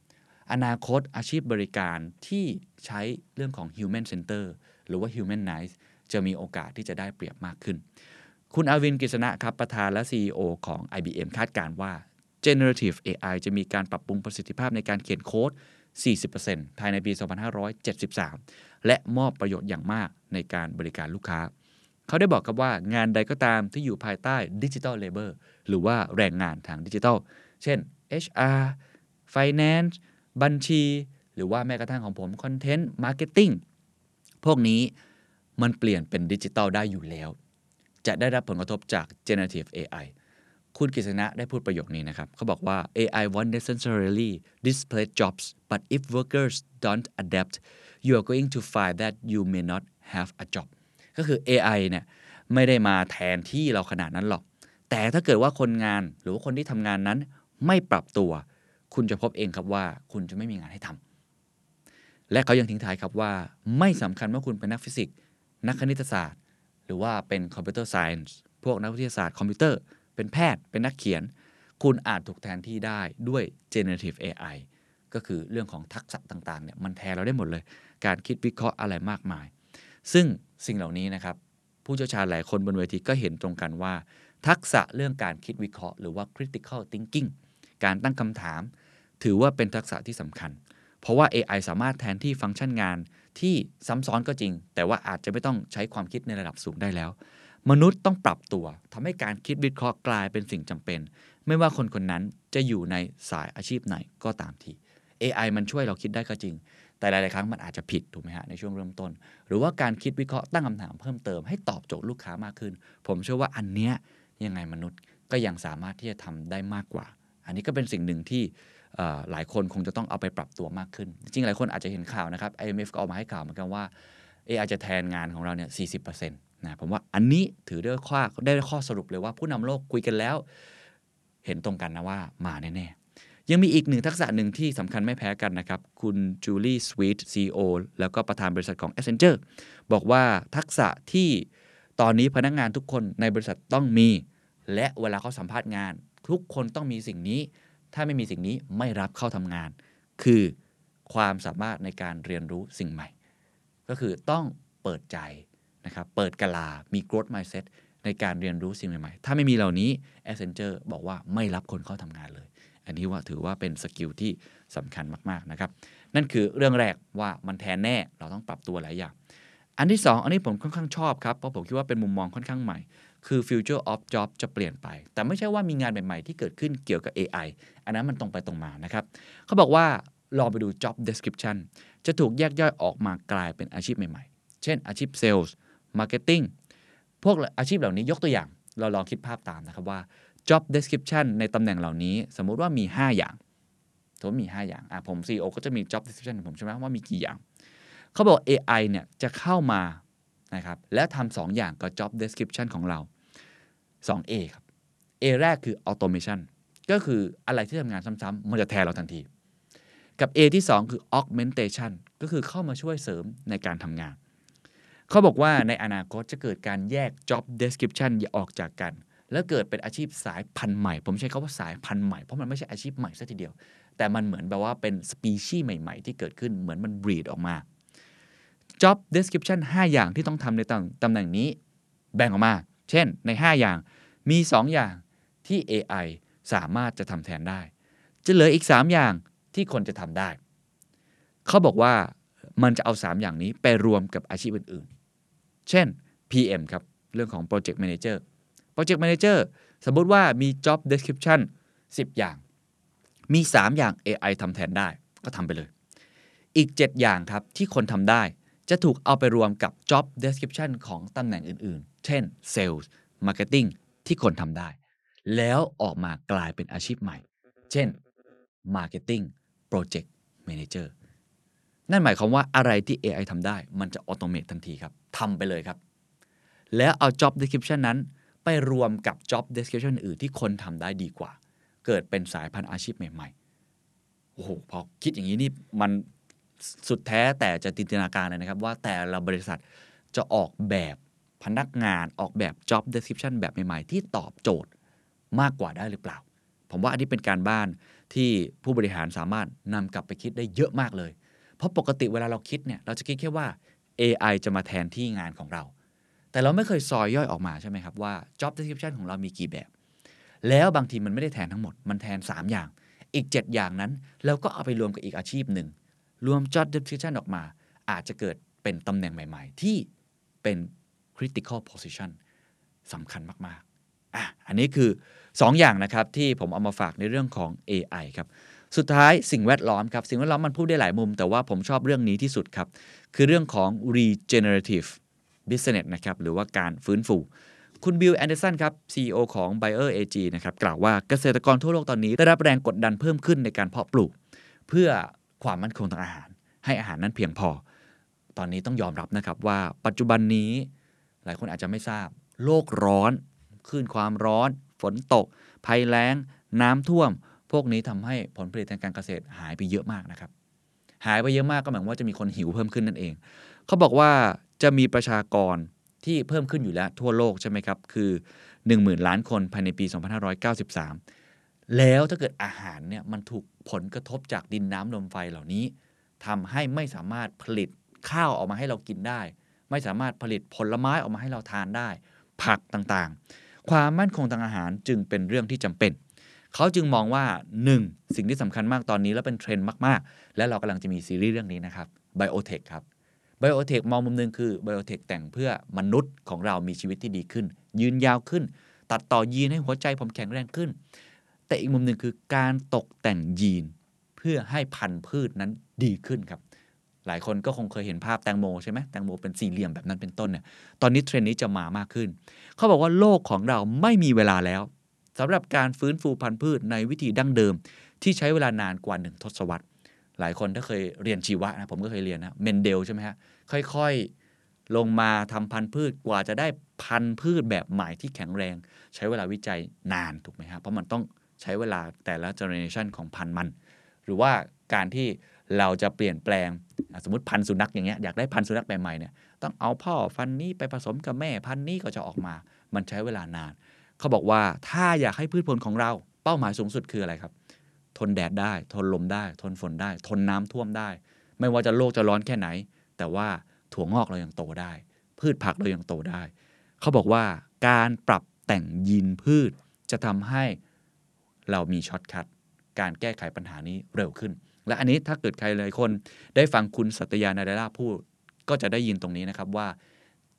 อนาคตอาชีพบริการที่ใช้เรื่องของ human center หรือว่า humanize จะมีโอกาสที่จะได้เปรียบมากขึ้น คุณอาวินกฤษณะครับประธานและ CEO ของ IBM คาดการณ์ว่า generative AI จะมีการปรับปรุงประสิทธิภาพในการเขียนโค้ด 40%ภายในปี 2573 และมอบประโยชน์อย่างมากในการบริการลูกค้า เขาได้บอกกับว่างานใดก็ตามที่อยู่ภายใต้ digital labor หรือว่าแรงงานทางดิจิทัล เช่น HR Finance บัญชี หรือว่าแม้กระทั่งของผม content marketing พวกนี้มันเปลี่ยนเป็นดิจิทัลได้อยู่แล้ว จะได้รับผลกระทบจาก generative AI คุณกฤษณะได้พูดประโยคนี้นะครับ เขาบอกว่า AI won't necessarily displace jobs but if workers don't adapt you are going to find that you may not have a job ก็คือ AI เนี่ยไม่ได้มาแทนที่เราขนาดนั้นหรอก แต่ถ้าเกิดว่าคนงานหรือว่าคนที่ทำงานนั้นไม่ปรับตัว คุณจะพบเองครับว่าคุณจะไม่มีงานให้ทำและเขายังทิ้งท้ายครับว่า ไม่สำคัญว่าคุณเป็นนักฟิสิกส์นักคณิตศาสตร์ หรือว่าเป็นคอมพิวเตอร์ไซน์พวกนักวิทยาศาสตร์คอมพิวเตอร์เป็นแพทย์เป็นนักเขียน คุณอาจถูกแทนที่ได้ด้วย generative AI ก็คือเรื่องของทักษะต่างๆเนี่ยมันแทนเราได้หมดเลย การคิดวิเคราะห์อะไรมากมาย ซึ่งสิ่งเหล่านี้นะครับผู้เชี่ยวชาญหลายคนบนเวทีก็เห็นตรงกันว่า ทักษะเรื่องการคิดวิเคราะห์หรือว่า critical thinking การตั้งคำถาม ถือว่าเป็นทักษะที่สำคัญ เพราะว่า AI สามารถแทนที่ฟังก์ชันงาน ที่ซ้ำซ้อนก็จริง แต่ว่าอาจจะไม่ต้องใช้ความคิดในระดับสูงได้แล้ว มนุษย์ต้องปรับตัวทำให้การคิดวิเคราะห์กลายเป็นสิ่งจำเป็น ไม่ว่าคนคนนั้นจะอยู่ในสายอาชีพไหนก็ตามที AI มันช่วยเราคิดได้ก็จริง แต่หลาย ๆ ครั้งมันอาจจะผิดถูกไหมฮะในช่วงเริ่มต้น หรือว่าการคิดวิเคราะห์ตั้งคำถามเพิ่มเติมให้ตอบโจทย์ลูกค้ามากขึ้น ผมเชื่อว่าอันเนี้ยยังไงมนุษย์ก็ยังสามารถที่จะทำได้มากกว่า อันนี้ก็เป็นสิ่งหนึ่งที่ หลายคนคงจะต้องเอาไปปรับตัวมากขึ้น จริงหลายคนอาจจะเห็นข่าวนะครับ IMF ก็ออกมาให้ข่าวเหมือนกันว่า AI จะแทนงานของเราเนี่ย 40%นะผมว่าอันนี้ถือได้ข้อได้ข้อสรุปเลยว่าผู้นำโลกคุยกันแล้ว เห็นตรงกันนะว่ามาแน่ๆ ยังมีอีกหนึ่งทักษะหนึ่งที่สำคัญไม่แพ้กันนะครับ คุณจูลี่สวีทซีโอแล้วก็ประธานบริษัทของ a c c e n t u r e บอกว่าทักษะที่ตอนนี้พนักงานทุกคนในบริษัทต้องมี และเวลาเขาสัมภาษณ์งาน ทุกคนต้องมีสิ่งนี้ ถ้าไม่มีสิ่งนี้ไม่รับเข้าทำงาน คือความสามารถในการเรียนรู้สิ่งใหม่ ก็คือต้องเปิดใจนะครับเปิดกลา มี growth mindset ในการเรียนรู้สิ่งใหม่ๆ ถ้าไม่มีเหล่านี้ Accenture บอกว่าไม่รับคนเข้าทำงานเลย อันนี้ว่าถือว่าเป็นสกิลที่สำคัญมากๆนะครับ นั่นคือเรื่องแรกว่ามันแทนแน่เราต้องปรับตัวหลายอย่าง อันที่ 2 อันนี้ผมค่อนข้างชอบครับ เพราะผมคิดว่าเป็นมุมมองค่อนข้างใหม่ คือ future of job จะเปลี่ยนไป แต่ไม่ใช่ว่ามีงานใหม่ ๆ ที่เกิดขึ้นเกี่ยวกับ AI อันนั้นมันตรงไปตรงมานะครับ เขาบอกว่าลองไปดู job description จะถูกแยกย่อยออกมากลายเป็นอาชีพใหม่ๆ เช่นอาชีพ sales marketing พวกอาชีพเหล่านี้ยกตัวอย่าง เราลองคิดภาพตามนะครับว่า job description ในตำแหน่งเหล่านี้ สมมุติว่ามี 5 อย่างสมมติมี 5 อย่างอะผม CEO ก็จะมี job description ของผมใช่ไหมว่ามีกี่อย่าง เขาบอก AI เนี่ยจะเข้ามานะครับและทำสองอย่างกับ job description ของเรา 2A ครับ A แรกคือ automation ก็คืออะไรที่ทำงานซ้ำๆมันจะแทนเราทันที กับ A ที่ 2 คือ augmentation ก็คือเข้ามาช่วยเสริมในการทำงาน เขาบอกว่าในอนาคตจะเกิดการแยก job description ออกจากกัน แล้วเกิดเป็นอาชีพสายพันธุ์ใหม่ ผมใช้คาว่าสายพันธุ์ใหม่ เพราะมันไม่ใช่อาชีพใหม่ซะทีเดียว แต่มันเหมือนแบบว่าเป็นสปีชีส์ใหม่ ๆ ที่เกิดขึ้นเหมือนมันบรีดออกมา job description 5 อย่างที่ต้องทำในตำแหน่งนี้ แบ่งออกมา เช่นใน 5 อย่าง มี 2 อย่างที่ AI สามารถจะทำแทนได้ จะเหลืออีก 3 อย่างที่คนจะทำได้ เขาบอกว่ามันจะเอา 3 อย่างนี้ไปรวมกับอาชีพอื่นๆ เช่น PM ครับ เรื่องของ Project Manager Project Manager สมมติว่ามี Job Description 10 อย่าง มี 3 อย่าง AI ทำแทนได้ก็ทำไปเลย อีก 7 อย่างครับที่คนทำได้จะถูกเอาไปรวมกับ Job Description ของตำแหน่งอื่นๆ เช่น Sales Marketing ที่คนทำได้ แล้วออกมากลายเป็นอาชีพใหม่ เช่น Marketing Project Manager นั่นหมายความว่าอะไรที่ AI ทำได้ มันจะออโตเมตทันทีครับทำไปเลยครับ แล้วเอา job description นั้น ไปรวมกับ job description อื่นที่คนทำได้ดีกว่า เกิดเป็นสายพันธุ์อาชีพใหม่ๆโอ้โหพอคิดอย่างนี้นี่มันสุดแท้แต่จะจินตนาการเลยนะครับ ว่าแต่ละบริษัทจะออกแบบ พนักงานออกแบบ job description แบบใหม่ ๆ ที่ตอบโจทย์มากกว่าได้หรือเปล่า ผมว่าอันนี้เป็นการบ้านที่ผู้บริหารสามารถนำกลับไปคิดได้เยอะมากเลย เพราะปกติเวลาเราคิดเนี่ยเราจะคิดแค่ว่า AI จะมาแทนที่งานของเรา แต่เราไม่เคยซอยย่อยออกมาใช่ไหมครับว่า job description ของเรามีกี่แบบ แล้วบางทีมันไม่ได้แทนทั้งหมด มันแทน 3 อย่าง อีก 7 อย่างนั้นเราก็เอาไปรวมกับอีกอาชีพหนึ่ง รวม job description ออกมา อาจจะเกิดเป็นตำแหน่งใหม่ ๆ ที่เป็น critical position สำคัญมากๆอะอันนี้คือ 2 อย่างนะครับที่ผมเอามาฝากในเรื่องของ AI ครับ สุดท้ายสิ่งแวดล้อมครับ สิ่งแวดล้อมมันพูดได้หลายมุม แต่ว่าผมชอบเรื่องนี้ที่สุดครับ คือเรื่องของ regenerative business นะครับหรือว่าการฟื้นฟูคุณบิลแอนเดอร์สันครับ CEO ของ Bayer AG นะครับกล่าวว่าเกษตรกรทั่วโลกตอนนี้ ได้รับแรงกดดันเพิ่มขึ้นในการเพาะปลูก เพื่อความมั่นคงทางอาหาร ให้อาหารนั้นเพียงพอ ตอนนี้ต้องยอมรับนะครับว่าปัจจุบันนี้ หลายคนอาจจะไม่ทราบ โลกร้อนคลื่นความร้อน ฝนตก ภัยแล้ง น้ำท่วม พวกนี้ทำให้ผลผลิตทางการเกษตรหายไปเยอะมากนะครับ หายไปเยอะมากก็หมายว่าจะมีคนหิวเพิ่มขึ้นนั่นเอง เขาบอกว่าจะมีประชากรที่เพิ่มขึ้นอยู่แล้วทั่วโลกใช่ไหมครับ คือ 10,000 ล้านคนภายในปี 2593 แล้วถ้าเกิดอาหารเนี่ยมันถูกผลกระทบจากดินน้ำลมไฟเหล่านี้ทำให้ไม่สามารถผลิตข้าวออกมาให้เรากินได้ ไม่สามารถผลิตผลไม้ออกมาให้เราทานได้ ผักต่างๆ ความมั่นคงทางอาหารจึงเป็นเรื่องที่จำเป็น เขาจึงมองว่า 1. สิ่งที่สำคัญมากตอนนี้และเป็นเทรนด์มากๆ และเรากำลังจะมีซีรีส์เรื่องนี้นะครับ biotech ครับ biotech มองมุมหนึ่งคือ biotech แต่งเพื่อมนุษย์ของเรามีชีวิตที่ดีขึ้น ยืนยาวขึ้น ตัดต่อยีนให้หัวใจผมแข็งแรงขึ้น แต่อีกมุมหนึ่งคือการตกแต่งยีน เพื่อให้พันธุ์พืชนั้นดีขึ้นครับ หลายคนก็คงเคยเห็นภาพแตงโมใช่ไหมแตงโมเป็นสี่เหลี่ยมแบบนั้นเป็นต้นเนี่ยตอนนี้เทรนด์นี้จะมามากขึ้น เขาบอกว่าโลกของเราไม่มีเวลาแล้วสำหรับการฟื้นฟูพันธุ์พืชในวิธีดั้งเดิม ที่ใช้เวลานานกว่าหนึ่งทศวรรษ หลายคนถ้าเคยเรียนชีวะนะผมก็เคยเรียนนะเมนเดลใช่ไหมฮะค่อยๆลงมาทำพันธุ์พืชกว่าจะได้พันธุ์พืชแบบใหม่ที่แข็งแรง ใช้เวลาวิจัยนานถูกไหมฮะเพราะมันต้องใช้เวลาแต่ละเจเนอเรชันของพันธุ์มัน หรือว่าการที่ เราจะเปลี่ยนแปลงสมมติพันธุ์สุนัขอย่างเงี้ยอยากได้พันธุ์สุนัขแบบใหม่เนี่ยต้องเอาพ่อพันนี้ไปผสมกับแม่พันธุ์นี้ก็จะออกมา มันใช้เวลานาน เขาบอกว่าถ้าอยากให้พืชผลของเรา เป้าหมายสูงสุดคืออะไรครับ ทนแดดได้ ทนลมได้ ทนฝนได้ ทนน้ำท่วมได้ ไม่ว่าจะโลกจะร้อนแค่ไหน แต่ว่าถั่วงอกเรายังโตได้ พืชผักเรายังโตได้ เขาบอกว่าการปรับแต่งยีนพืชจะทำให้เรามีช็อตคัทการแก้ไขปัญหานี้เร็วขึ้น และอันนี้ถ้าเกิดใครหลายคนได้ฟังคุณสัตยานาดาราพูด ก็จะได้ยินตรงนี้นะครับว่า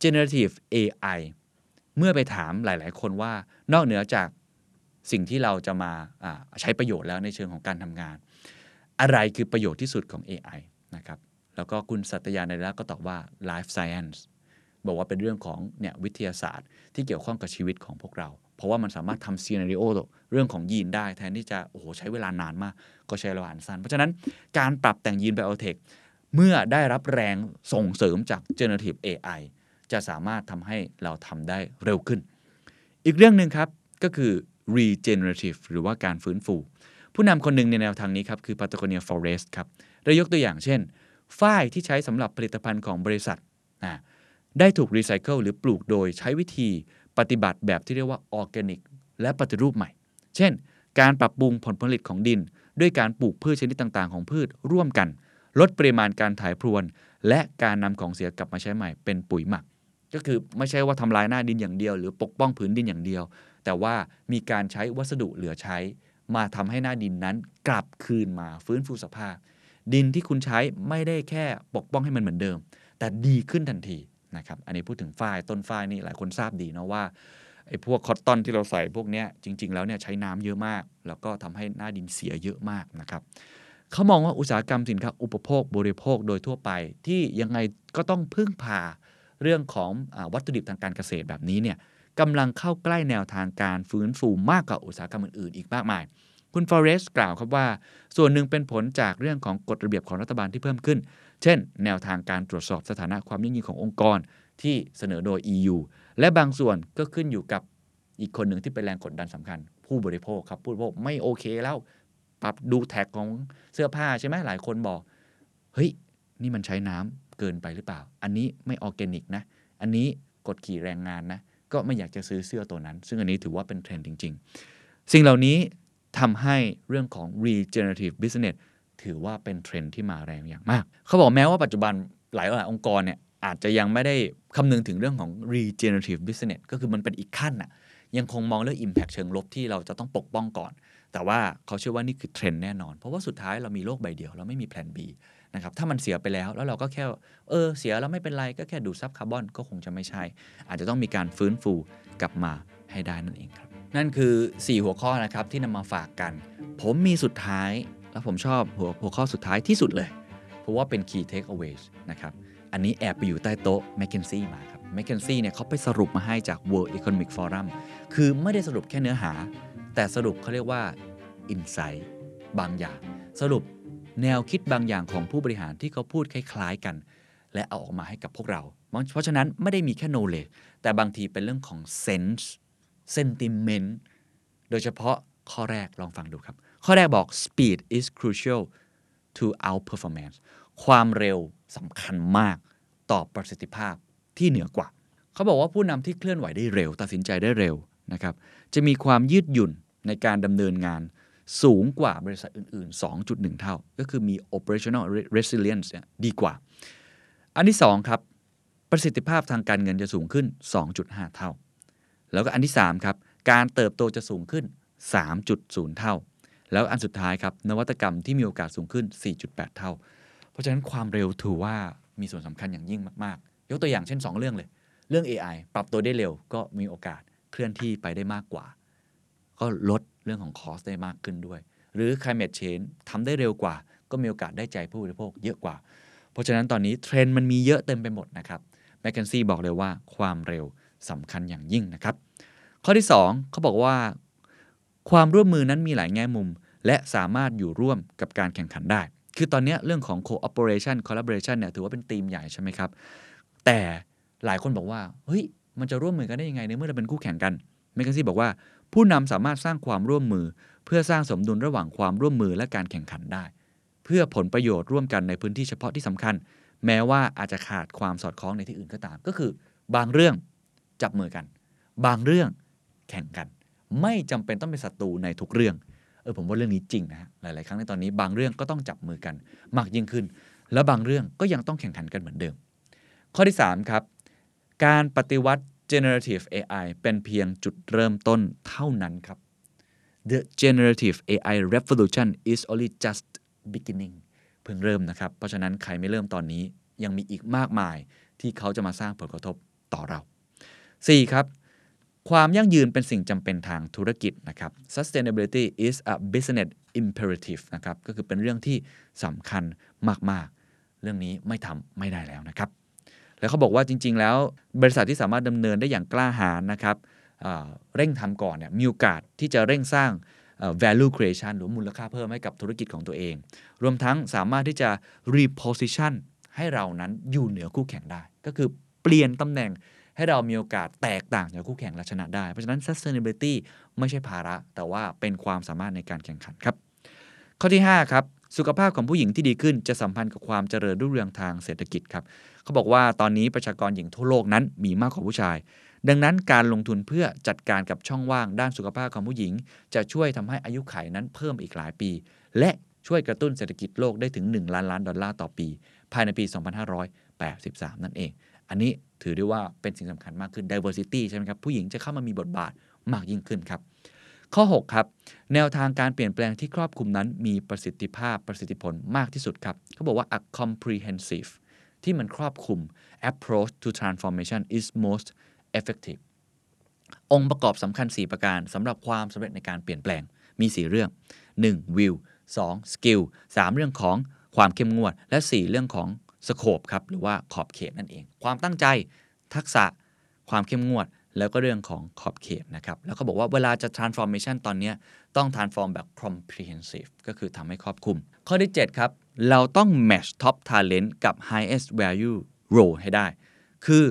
generative AI เมื่อไปถามหลาย ๆ คนว่านอกเหนือจากสิ่งที่เราจะมาใช้ประโยชน์แล้วในเชิงของการทำงาน อะไรคือประโยชน์ที่สุดของ AI นะครับแล้วก็คุณสัตยาในรักก็ตอบว่า life science บอกว่าเป็นเรื่องของเนี่ยวิทยาศาสตร์ ที่เกี่ยวข้องกับชีวิตของพวกเรา เพราะว่ามันสามารถทำซีนารีโอเรื่องของยีนได้ แทนที่จะโอ้โหใช้เวลานานมาก ก็ใช้เวลาอันสั้น เพราะฉะนั้นการปรับแต่งยีนไบโอเทคเมื่อได้รับแรงส่งเสริมจาก generative AI จะสามารถทำให้เราทำได้เร็วขึ้น อีกเรื่องหนึ่งครับ ก็คือ regenerative หรือว่าการฟื้นฟู ผู้นำคนหนึ่งในแนวทางนี้ครับ คือ Patagonia Forest ครับเรายกตัวอย่างเช่น ฝ้ายที่ใช้สำหรับผลิตภัณฑ์ของบริษัทนะได้ถูกรีไซเคิลหรือปลูกโดยใช้วิธีปฏิบัติแบบที่เรียกว่าออร์แกนิกและปฏิรูปใหม่ เช่น การปรับปรุงผลผลิตของดิน ด้วยการปลูกพืชชนิดต่างๆ ของพืชร่วมกัน ลดปริมาณการถ่ายพรวน และการนำของเสียกลับมาใช้ใหม่เป็นปุ๋ยหมัก ก็คือไม่ใช่ว่าทำลายหน้าดินอย่างเดียว หรือปกป้องผืนดินอย่างเดียว แต่ว่ามีการใช้วัสดุเหลือใช้ มาทำให้หน้าดินนั้นกลับคืนมาฟื้นฟูสภาพ ดินที่คุณใช้ไม่ได้แค่ปกป้องให้มันเหมือนเดิม แต่ดีขึ้นทันทีนะครับอันนี้พูดถึงฝ้ายต้นฝ้ายนี่หลายคนทราบดีนะว่า ไอ้พวกคอตตอนที่เราใส่พวกเนี้ยจริง ๆ แล้วเนี่ยใช้น้ำเยอะมาก แล้วก็ทำให้หน้าดินเสียเยอะมากนะครับเขามองว่าอุตสาหกรรมสินค้าอุปโภคบริโภคโดยทั่วไป ที่ยังไงก็ต้องพึ่งพาเรื่องของอวัตถุดิบทางการเกษตรแบบนี้เนี่ยกำลังเข้าใกล้แนวทางการฟื้นฟูมากกว่าอุตสาหกรรมอื่นๆอีกมากมาย คุณฟอเรสต์กล่าวครับว่า ส่วนหนึ่งเป็นผลจากเรื่องของกฎระเบียบของรัฐบาลที่เพิ่มขึ้น เช่น แนวทางการตรวจสอบสถานะความยั่งยืนขององค์กร ที่เสนอโดย EU และบางส่วนก็ขึ้นอยู่กับอีกคนหนึ่งที่เป็นแรงกดดันสำคัญ ผู้บริโภคครับผู้บริโภคไม่โอเคแล้วพลิกดู tag ของเสื้อผ้าใช่ไหมหลายคนบอก เฮ้ย นี่มันใช้น้ำเกินไปหรือเปล่า อันนี้ไม่ออร์แกนิกนะ อันนี้กดขี่แรงงานนะ ก็ไม่อยากจะซื้อเสื้อตัวนั้น ซึ่งอันนี้ถือว่าเป็นเทรนด์จริง ๆ สิ่งเหล่านี้ทำให้เรื่องของ regenerative business ถือว่าเป็นเทรนด์ที่มาแรงอย่างมาก เขาบอกแม้ว่าปัจจุบันหลายหลายองค์กรเนี่ย อาจจะยังไม่ได้คำนึงถึงเรื่องของ regenerative business ก็คือมันเป็นอีกขั้นน่ะยังคงมองเรื่อง impact เชิงลบที่เราจะต้องปกป้องก่อน แต่ว่าเขาเชื่อว่านี่คือเทรนด์แน่นอน เพราะว่าสุดท้ายเรามีโลกใบเดียว เราไม่มีแผน B นะครับถ้ามันเสียไปแล้วแล้วเราก็แค่เออเสียแล้วไม่เป็นไรก็แค่ดูดซับคาร์บอนก็คงจะไม่ใช่ อาจจะต้องมีการฟื้นฟูกลับมาให้ได้นั่นเองครับ นั่นคือ 4 หัวข้อนะครับที่นำมาฝากกัน ผมมีสุดท้ายแล้วผมชอบหัวหัวข้อสุดท้ายที่สุดเลย เพราะว่าเป็น key takeaways นะครับ อันนี้แอบไปอยู่ใต้โต๊ะ m c k เคนซี่มาครับ m c k เคนซี่เนี่ยเขาไปสรุปมาให้จาก World Economic Forum คือไม่ได้สรุปแค่เนื้อหา แต่สรุปเขาเรียกว่า insight บางอย่าง สรุปแนวคิดบางอย่างของผู้บริหารที่เขาพูดคล้ายๆกัน และเอาออกมาให้กับพวกเรา เพราะฉะนั้นไม่ได้มีแค่ knowledge แต่บางทีเป็นเรื่องของ sense sentiment โดยเฉพาะข้อแรกลองฟังดูครับ ข้อแรกบอก speed is crucial to our performance ความเร็ว สำคัญมากต่อประสิทธิภาพที่เหนือกว่า เขาบอกว่าผู้นำที่เคลื่อนไหวได้เร็ว ตัดสินใจได้เร็วนะครับ จะมีความยืดหยุ่นในการดำเนินงานสูงกว่าบริษัทอื่น ๆ 2.1 เท่า ก็คือมี operational resilience ดีกว่า อันที่ 2 ครับ ประสิทธิภาพทางการเงินจะสูงขึ้น 2.5 เท่า แล้วก็อันที่ 3 ครับ การเติบโตจะสูงขึ้น 3.0 เท่า แล้วอันสุดท้ายครับ นวัตกรรมที่มีโอกาสสูงขึ้น 4.8 เท่า เพราะฉะนั้นความเร็วถือว่ามีส่วนสำคัญอย่างยิ่งมากๆ ยกตัวอย่างเช่น 2 เรื่องเลย เรื่อง AI ปรับตัวได้เร็วก็มีโอกาสเคลื่อนที่ไปได้มากกว่า ก็ลดเรื่องของคอสได้มากขึ้นด้วย หรือ climate change ทำได้เร็วกว่า ก็มีโอกาสได้ใจผู้บริโภคเยอะกว่า เพราะฉะนั้นตอนนี้เทรนด์มันมีเยอะเต็มไปหมดนะครับแมคเคนซี่บอกเลยว่าความเร็วสำคัญอย่างยิ่งนะครับ ข้อที่ 2เขาบอกว่า ความร่วมมือนั้นมีหลายแง่มุม และสามารถอยู่ร่วมกับการแข่งขันได้ คือตอนนี้เรื่องของ cooperation collaboration เนี่ยถือว่าเป็นธีมใหญ่ใช่ไหมครับ แต่หลายคนบอกว่า เฮ้ย มันจะร่วมมือกันได้ยังไงในเมื่อเราเป็นคู่แข่งกันแมคเคนซี่บอกว่า ผู้นำสามารถสร้างความร่วมมือ เพื่อสร้างสมดุลระหว่างความร่วมมือและการแข่งขันได้ เพื่อผลประโยชน์ร่วมกันในพื้นที่เฉพาะที่สำคัญ แม้ว่าอาจจะขาดความสอดคล้องในที่อื่นก็ตาม ก็คือบางเรื่องจับมือกัน บางเรื่องแข่งกัน ไม่จำเป็นต้องเป็นศัตรูในทุกเรื่อง เออผมว่าเรื่องนี้จริงนะฮะหลาย ๆ ครั้งในตอนนี้บางเรื่องก็ต้องจับมือกันมากยิ่งขึ้น แล้วบางเรื่องก็ยังต้องแข่งขันกันเหมือนเดิม ข้อที่ 3 ครับ การปฏิวัติ generative AI เป็นเพียงจุดเริ่มต้นเท่านั้นครับ The generative AI revolution is only just beginning เพิ่งเริ่มนะครับ เพราะฉะนั้นใครไม่เริ่มตอนนี้ยังมีอีกมากมายที่เขาจะมาสร้างผลกระทบต่อเรา 4. ครับ ความยั่งยืนเป็นสิ่งจำเป็นทางธุรกิจนะครับ sustainability is a business imperative นะครับก็คือเป็นเรื่องที่สำคัญมาก ๆ เรื่องนี้ไม่ทำไม่ได้แล้วนะครับ แล้วเขาบอกว่าจริง ๆ แล้วบริษัทที่สามารถดำเนินได้อย่างกล้าหาญนะครับเร่งทำก่อนเนี่ยมีโอกาสที่จะเร่งสร้าง value creation หรือมูลค่าเพิ่มให้กับธุรกิจของตัวเอง รวมทั้งสามารถที่จะ reposition ให้เรานั้นอยู่เหนือคู่แข่งได้ ก็คือเปลี่ยนตำแหน่ง ให้เรามีโอกาสแตกต่างจากคู่แข่งและชนะได้ เพราะฉะนั้น sustainability ไม่ใช่ภาระ แต่ว่าเป็นความสามารถในการแข่งขันครับ ข้อที่ 5 ครับ สุขภาพของผู้หญิงที่ดีขึ้นจะสัมพันธ์กับความเจริญรุ่งเรืองทางเศรษฐกิจครับเขาบอกว่าตอนนี้ประชากรหญิงทั่วโลกนั้นมีมากกว่าผู้ชาย ดังนั้นการลงทุนเพื่อจัดการกับช่องว่างด้านสุขภาพของผู้หญิง จะช่วยทำให้อายุขัยนั้นเพิ่มอีกหลายปี และช่วยกระตุ้นเศรษฐกิจโลกได้ถึง 1 ล้านล้านดอลลาร์ต่อปี ภายในปี 2583 นั่นเอง อันนี้ถือได้ว่าเป็นสิ่งสำคัญมากขึ้น diversity ใช่ไหมครับ ผู้หญิงจะเข้ามามีบทบาทมากยิ่งขึ้นครับ ข้อ 6 ครับ แนวทางการเปลี่ยนแปลงที่ครอบคลุมนั้นมีประสิทธิภาพประสิทธิผลมากที่สุดครับเขาบอกว่า a comprehensive ที่มันครอบคลุม approach to transformation is most effective องค์ประกอบสำคัญ 4 ประการสำหรับความสำเร็จในการเปลี่ยนแปลงมี 4 เรื่อง 1. will 2. skill 3. เรื่องของความเข้มงวด และ 4 เรื่องของ scope ครับหรือว่าขอบเขตนั่นเอง ความตั้งใจทักษะความเข้มงวด แล้วก็เรื่องของขอบเขตนะครับแล้วก็บอกว่าเวลาจะ transformation ตอนนี้ต้อง transform แบบ comprehensive ก็คือทำให้ครอบคลุม ข้อที่ 7 ครับ เราต้อง match top talent กับ highest value role ให้ได้ คือ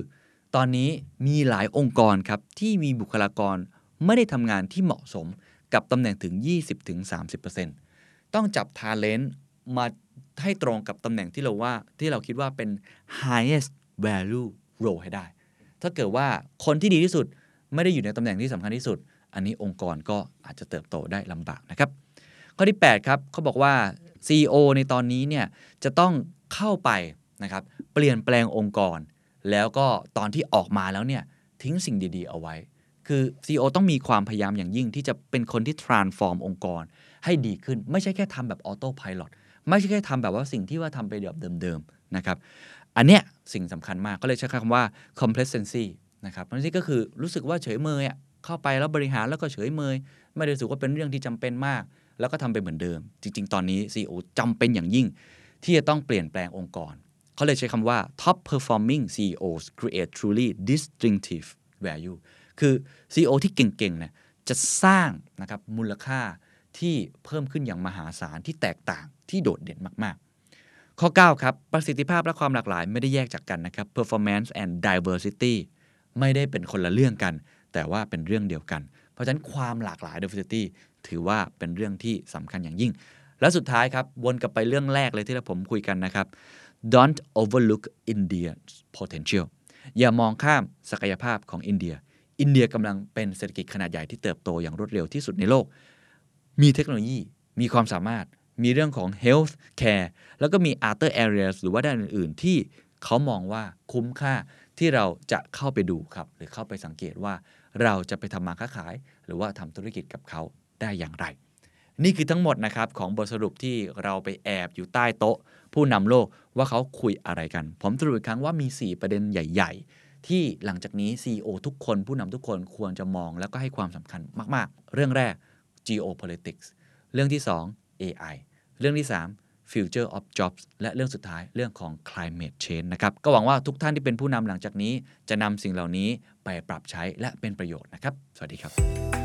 ตอนนี้มีหลายองค์กรครับที่มีบุคลากรไม่ได้ทำงานที่เหมาะสมกับตำแหน่งถึง 20-30%ต้องจับ talent มา ให้ตรงกับตำแหน่งที่เราว่าที่เราคิดว่าเป็น highest value role ให้ได้ ถ้าเกิดว่าคนที่ดีที่สุดไม่ได้อยู่ในตำแหน่งที่สำคัญที่สุด อันนี้องค์กรก็อาจจะเติบโตได้ลำบากนะครับ ข้อที่ 8 ครับเขาบอกว่า CEO ในตอนนี้เนี่ยจะต้องเข้าไปนะครับเปลี่ยนแปลงองค์กร แล้วก็ตอนที่ออกมาแล้วเนี่ยทิ้งสิ่งดี ๆ เอาไว้ คือ CEO ต้องมีความพยายามอย่างยิ่งที่จะเป็นคนที่ transform องค์กรให้ดีขึ้น ไม่ใช่แค่ทำแบบออโต้พายロ ไม่ใช่แค่ทำแบบว่าสิ่งที่ว่าทำไปแบบเดิมๆนะครับอันเนี้ยสิ่งสำคัญมากก็เลยใช้คำว่า complacency นะครับนั่นก็คือรู้สึกว่าเฉยเมยอะเข้าไปแล้วบริหารแล้วก็เฉยเมย ไม่ได้รู้สึกว่าเป็นเรื่องที่จำเป็นมาก แล้วก็ทำไปเหมือนเดิม จริง ๆ ตอนนี้ CEO จำเป็นอย่างยิ่ง ที่จะต้องเปลี่ยนแปลงองค์กร เขาเลยใช้คำว่า top performing CEOs create truly distinctive value คือ CEO ที่เก่งๆเนี่ยจะสร้างนะครับมูลค่าที่เพิ่มขึ้นอย่างมหาศาลที่แตกต่าง ที่โดดเด่นมากๆ ข้อ 9 ครับ ประสิทธิภาพและความหลากหลายไม่ได้แยกจากกันนะครับ performance and diversity ไม่ได้เป็นคนละเรื่องกัน แต่ว่าเป็นเรื่องเดียวกัน เพราะฉะนั้นความหลากหลาย diversity ถือว่าเป็นเรื่องที่สำคัญอย่างยิ่ง และสุดท้ายครับ วนกลับไปเรื่องแรกเลยที่เราผมคุยกันนะครับ don't overlook India's potential อย่ามองข้ามศักยภาพของอินเดีย อินเดียกำลังเป็นเศรษฐกิจขนาดใหญ่ที่เติบโตอย่างรวดเร็วที่สุดในโลก มีเทคโนโลยี มีความสามารถ มีเรื่องของ health care แล้วก็มี other areas หรือว่าด้านอื่น ๆ ที่เขามองว่าคุ้มค่าที่เราจะเข้าไปดูครับ หรือเข้าไปสังเกตว่าเราจะไปทำมาค้าขาย หรือว่าทำธุรกิจกับเขาได้อย่างไร นี่คือทั้งหมดนะครับของบทสรุปที่เราไปแอบอยู่ใต้โต๊ะ ผู้นำโลกว่าเขาคุยอะไรกัน ผมสรุปอีกครั้งว่ามี 4 ประเด็นใหญ่ ๆ ที่หลังจากนี้ CEO ทุกคนผู้นำทุกคนควรจะมองแล้วก็ให้ความสำคัญมาก ๆ เรื่องแรก geopolitics เรื่องที่ 2 AI เรื่องที่ 3 future of jobs และเรื่องสุดท้ายเรื่องของ climate change นะครับ ก็หวังว่าทุกท่านที่เป็นผู้นำหลังจากนี้ จะนำสิ่งเหล่านี้ไปปรับใช้และเป็นประโยชน์นะครับ สวัสดีครับ